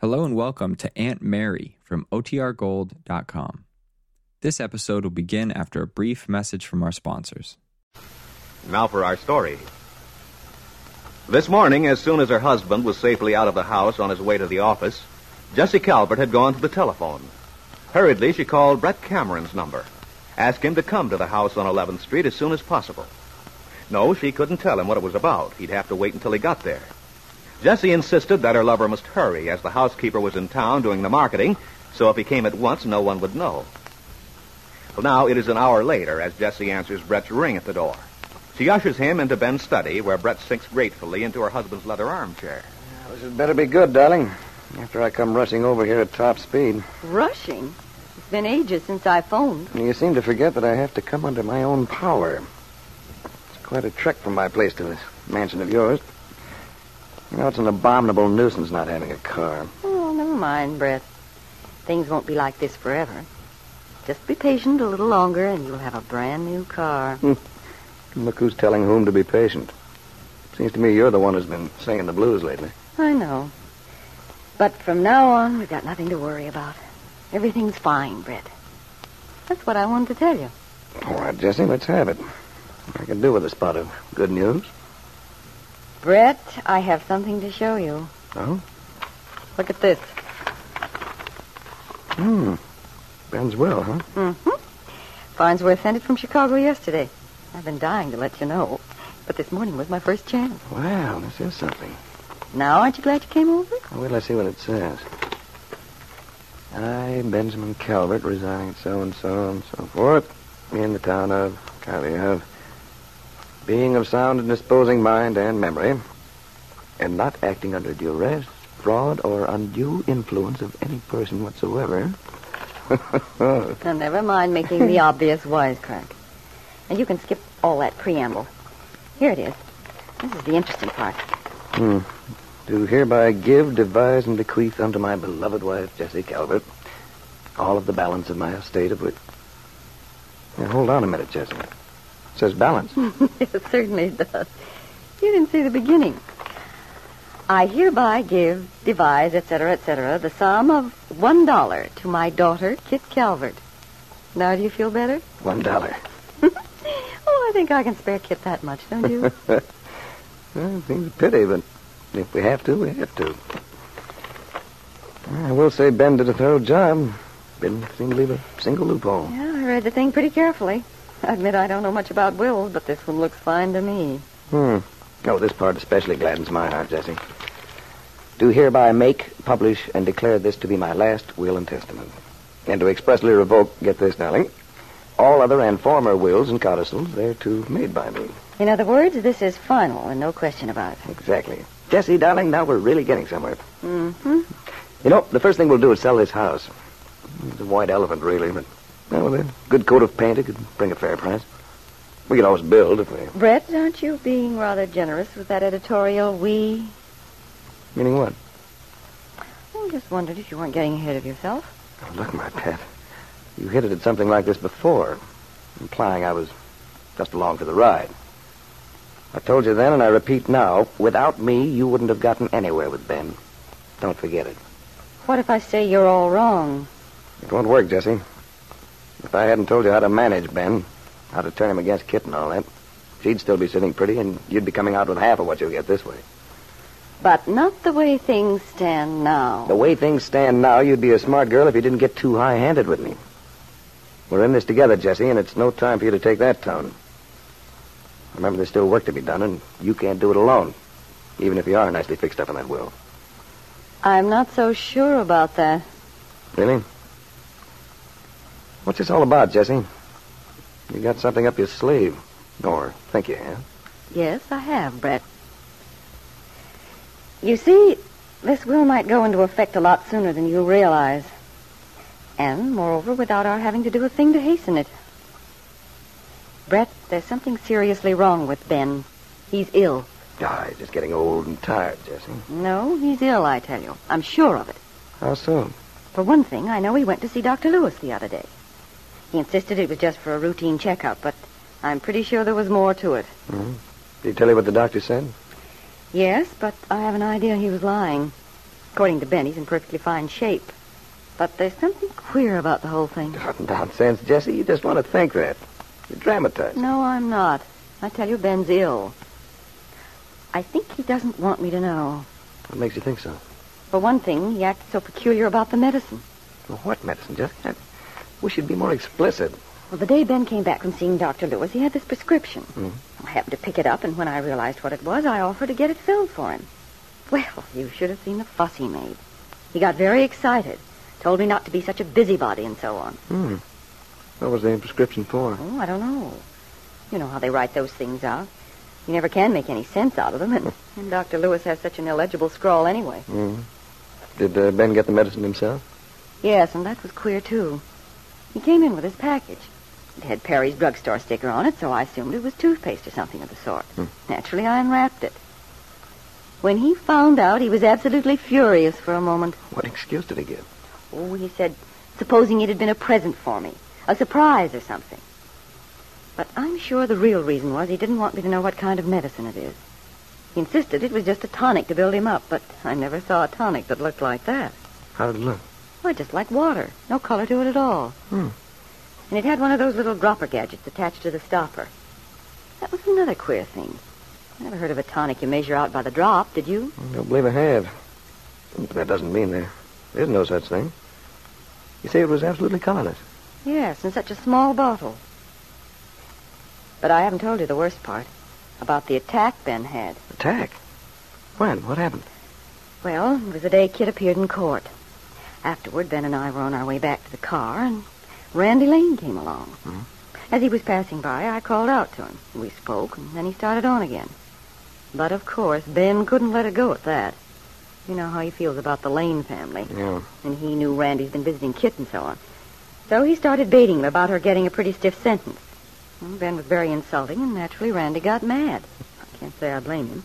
Hello and welcome to Aunt Mary from OTRGold.com. This episode will begin after a brief message from our sponsors. Now for our story. This morning, as soon as her husband was safely out of the house on his way to the office, Jessie Calvert had gone to the telephone. Hurriedly, she called Brett Cameron's number, asked him to come to the house on 11th Street as soon as possible. No, she couldn't tell him what it was about. He'd have to wait until he got there. Jessie insisted that her lover must hurry, as the housekeeper was in town doing the marketing, so if he came at once, no one would know. Well, now it is an hour later as Jessie answers Brett's ring at the door. She ushers him into Ben's study, where Brett sinks gratefully into her husband's leather armchair. This had better be good, darling. After I come rushing over here at top speed. Rushing? It's been ages since I phoned. You seem to forget that I have to come under my own power. It's quite a trek from my place to this mansion of yours. You know, it's an abominable nuisance not having a car. Oh, never mind, Brett. Things won't be like this forever. Just be patient a little longer, and you'll have a brand new car. Hmm. Look who's telling whom to be patient. Seems to me you're the one who's been singing the blues lately. I know. But from now on, we've got nothing to worry about. Everything's fine, Brett. That's what I wanted to tell you. All right, Jessie, let's have it. I can do with a spot of good news. Brett, I have something to show you. Oh? Look at this. Hmm. Ben's will, huh? Mm-hmm. Farnsworth sent it from Chicago yesterday. I've been dying to let you know. But this morning was my first chance. Wow, this is something. Now, aren't you glad you came over? Well, wait I see what it says. I, Benjamin Calvert, resigning at so-and-so and so forth, in the town of Kyliev, being of sound and disposing mind and memory, and not acting under duress, fraud, or undue influence of any person whatsoever. Now, never mind making the obvious wisecrack. And you can skip all that preamble. Here it is. This is the interesting part. Hmm. Do hereby give, devise, and bequeath unto my beloved wife, Jessie Calvert, all of the balance of my estate of which... Now, hold on a minute, Jessie. Says balance. it certainly does. You didn't see the beginning. I hereby give, devise, etc., etc., the sum of one dollar to my daughter, Kit Calvert. Now, do you feel better? One dollar. Oh, I think I can spare Kit that much, don't you? Well, it seems a pity, but if we have to, we have to. I will say Ben did a thorough job. Didn't seem to leave a single loophole. yeah, I read the thing pretty carefully. I admit I don't know much about wills, but this one looks fine to me. Hmm. Oh, this part especially gladdens my heart, Jessie. Do hereby make, publish, and declare this to be my last will and testament. And to expressly revoke, get this, darling, all other and former wills and codicils thereto made by me. In other words, this is final and no question about it. Exactly. Jessie, darling, now we're really getting somewhere. Mm-hmm. You know, the first thing we'll do is sell this house. It's a white elephant, really, but, well, with a good coat of paint, it could bring a fair price. We could always build if we... Brett, aren't you being rather generous with that editorial we? Meaning what? I just wondered if you weren't getting ahead of yourself. Oh, look, my pet. You hinted at something like this before, implying I was just along for the ride. I told you then, and I repeat now, without me, you wouldn't have gotten anywhere with Ben. Don't forget it. What if I say you're all wrong? It won't work, Jessie. If I hadn't told you how to manage Ben, how to turn him against Kit and all that, she'd still be sitting pretty, and you'd be coming out with half of what you'll get this way. But not the way things stand now. The way things stand now, you'd be a smart girl if you didn't get too high-handed with me. We're in this together, Jessie, and it's no time for you to take that tone. Remember, there's still work to be done, and you can't do it alone, even if you are nicely fixed up in that will. I'm not so sure about that. Really? What's this all about, Jessie? You got something up your sleeve. Or think you have. Yes, I have, Brett. You see, this will might go into effect a lot sooner than you realize. And, moreover, without our having to do a thing to hasten it. Brett, there's something seriously wrong with Ben. He's ill. Ah, he's just getting old and tired, Jessie. No, he's ill, I tell you. I'm sure of it. How soon? For one thing, I know he went to see Dr. Lewis the other day. He insisted it was just for a routine checkup, but I'm pretty sure there was more to it. Hmm? Did he tell you what the doctor said? Yes, but I have an idea he was lying. According to Ben, he's in perfectly fine shape. But there's something queer about the whole thing. Nonsense, Jessie. You just want to think that. You're dramatize. No, I'm not. I tell you, Ben's ill. I think he doesn't want me to know. What makes you think so? For one thing, he acted so peculiar about the medicine. Well, what medicine, Jessie? I wish you'd be more explicit. Well, the day Ben came back from seeing Dr. Lewis, he had this prescription. Mhm. I happened to pick it up, and when I realized what it was, I offered to get it filled for him. Well, you should have seen the fuss he made. He got very excited, told me not to be such a busybody and so on. Hmm. What was the prescription for? Oh, I don't know. You know how they write those things out. You never can make any sense out of them, and, and Dr. Lewis has such an illegible scrawl anyway. Hmm. Did uh, Ben get the medicine himself? Yes, and that was queer, too. He came in with his package. It had Perry's drugstore sticker on it, so I assumed it was toothpaste or something of the sort. Hmm. Naturally, I unwrapped it. When he found out, he was absolutely furious for a moment. What excuse did he give? Oh, he said, supposing it had been a present for me, a surprise or something. But I'm sure the real reason was he didn't want me to know what kind of medicine it is. He insisted it was just a tonic to build him up, but I never saw a tonic that looked like that. How did it look? Why, just like water. No color to it at all. Hmm. And it had one of those little dropper gadgets attached to the stopper. That was another queer thing. I never heard of a tonic you measure out by the drop, did you? I don't believe I have. But that doesn't mean there is no such thing. You say it was absolutely colorless. Yes, in such a small bottle. But I haven't told you the worst part. About the attack Ben had. Attack? When? What happened? Well, it was the day Kit appeared in court. Afterward, Ben and I were on our way back to the car, and Randy Lane came along. Mhm. As he was passing by, I called out to him. We spoke, and then he started on again. But, of course, Ben couldn't let it go at that. You know how he feels about the Lane family. Yeah. And he knew Randy's been visiting Kit and so on. So he started baiting him about her getting a pretty stiff sentence. Well, ben was very insulting, and naturally Randy got mad. I can't say I blame him.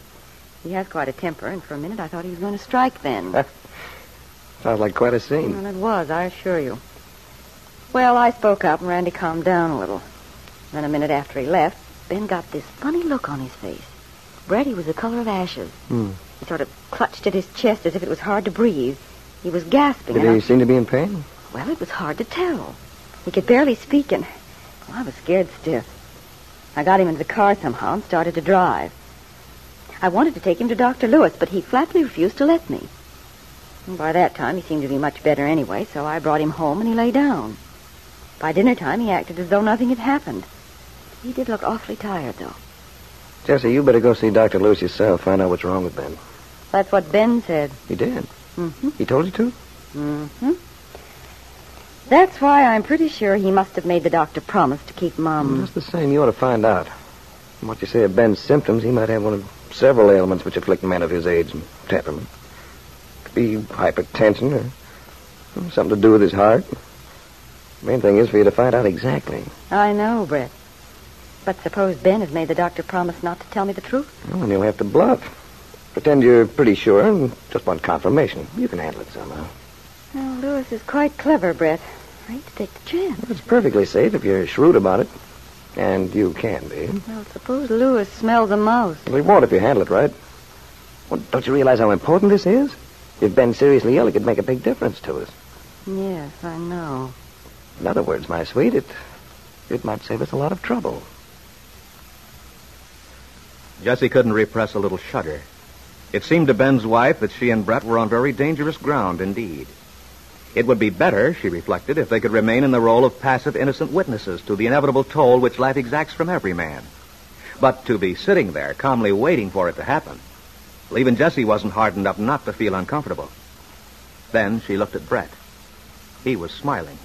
He has quite a temper, and for a minute I thought he was going to strike Ben. Sounds like quite a scene. Well, it was, I assure you. Well, I spoke up, and Randy calmed down a little. Then a minute after he left, Ben got this funny look on his face. Brett, was the color of ashes. Hmm. He sort of clutched at his chest as if it was hard to breathe. He was gasping. Did and I- he seem to be in pain? Well, it was hard to tell. He could barely speak, and well, I was scared stiff. I got him into the car somehow and started to drive. I wanted to take him to Dr. Lewis, but he flatly refused to let me. And by that time, he seemed to be much better anyway, so I brought him home and he lay down. By dinner time, he acted as though nothing had happened. He did look awfully tired, though. Jessie, you better go see Dr. Lewis yourself. Find out what's wrong with Ben. That's what Ben said. He did. Mm-hmm. He told you to? Mm-hmm. That's why I'm pretty sure he must have made the doctor promise to keep Mom. Just the same, you ought to find out. From what you say of Ben's symptoms, he might have one of several ailments which afflict men of his age and temperament. Be hypertension or something to do with his heart. Main thing is for you to find out exactly. I know, Brett. But suppose Ben has made the doctor promise not to tell me the truth? Well, then you'll have to bluff. Pretend you're pretty sure and just want confirmation. You can handle it somehow. Well, Lewis is quite clever, Brett. I hate to take the chance. It's perfectly safe if you're shrewd about it. And you can be. Well, suppose Lewis smells a mouse. Well, he won't if you handle it right. Well, don't you realize how important this is? If Ben's seriously ill, it could make a big difference to us. Yes, I know. In other words, my sweet, it it might save us a lot of trouble. Jessie couldn't repress a little shudder. It seemed to Ben's wife that she and Brett were on very dangerous ground indeed. It would be better, she reflected, if they could remain in the role of passive, innocent witnesses to the inevitable toll which life exacts from every man. But to be sitting there, calmly waiting for it to happen, well, even Jessie wasn't hardened up not to feel uncomfortable. Then she looked at Brett. He was smiling.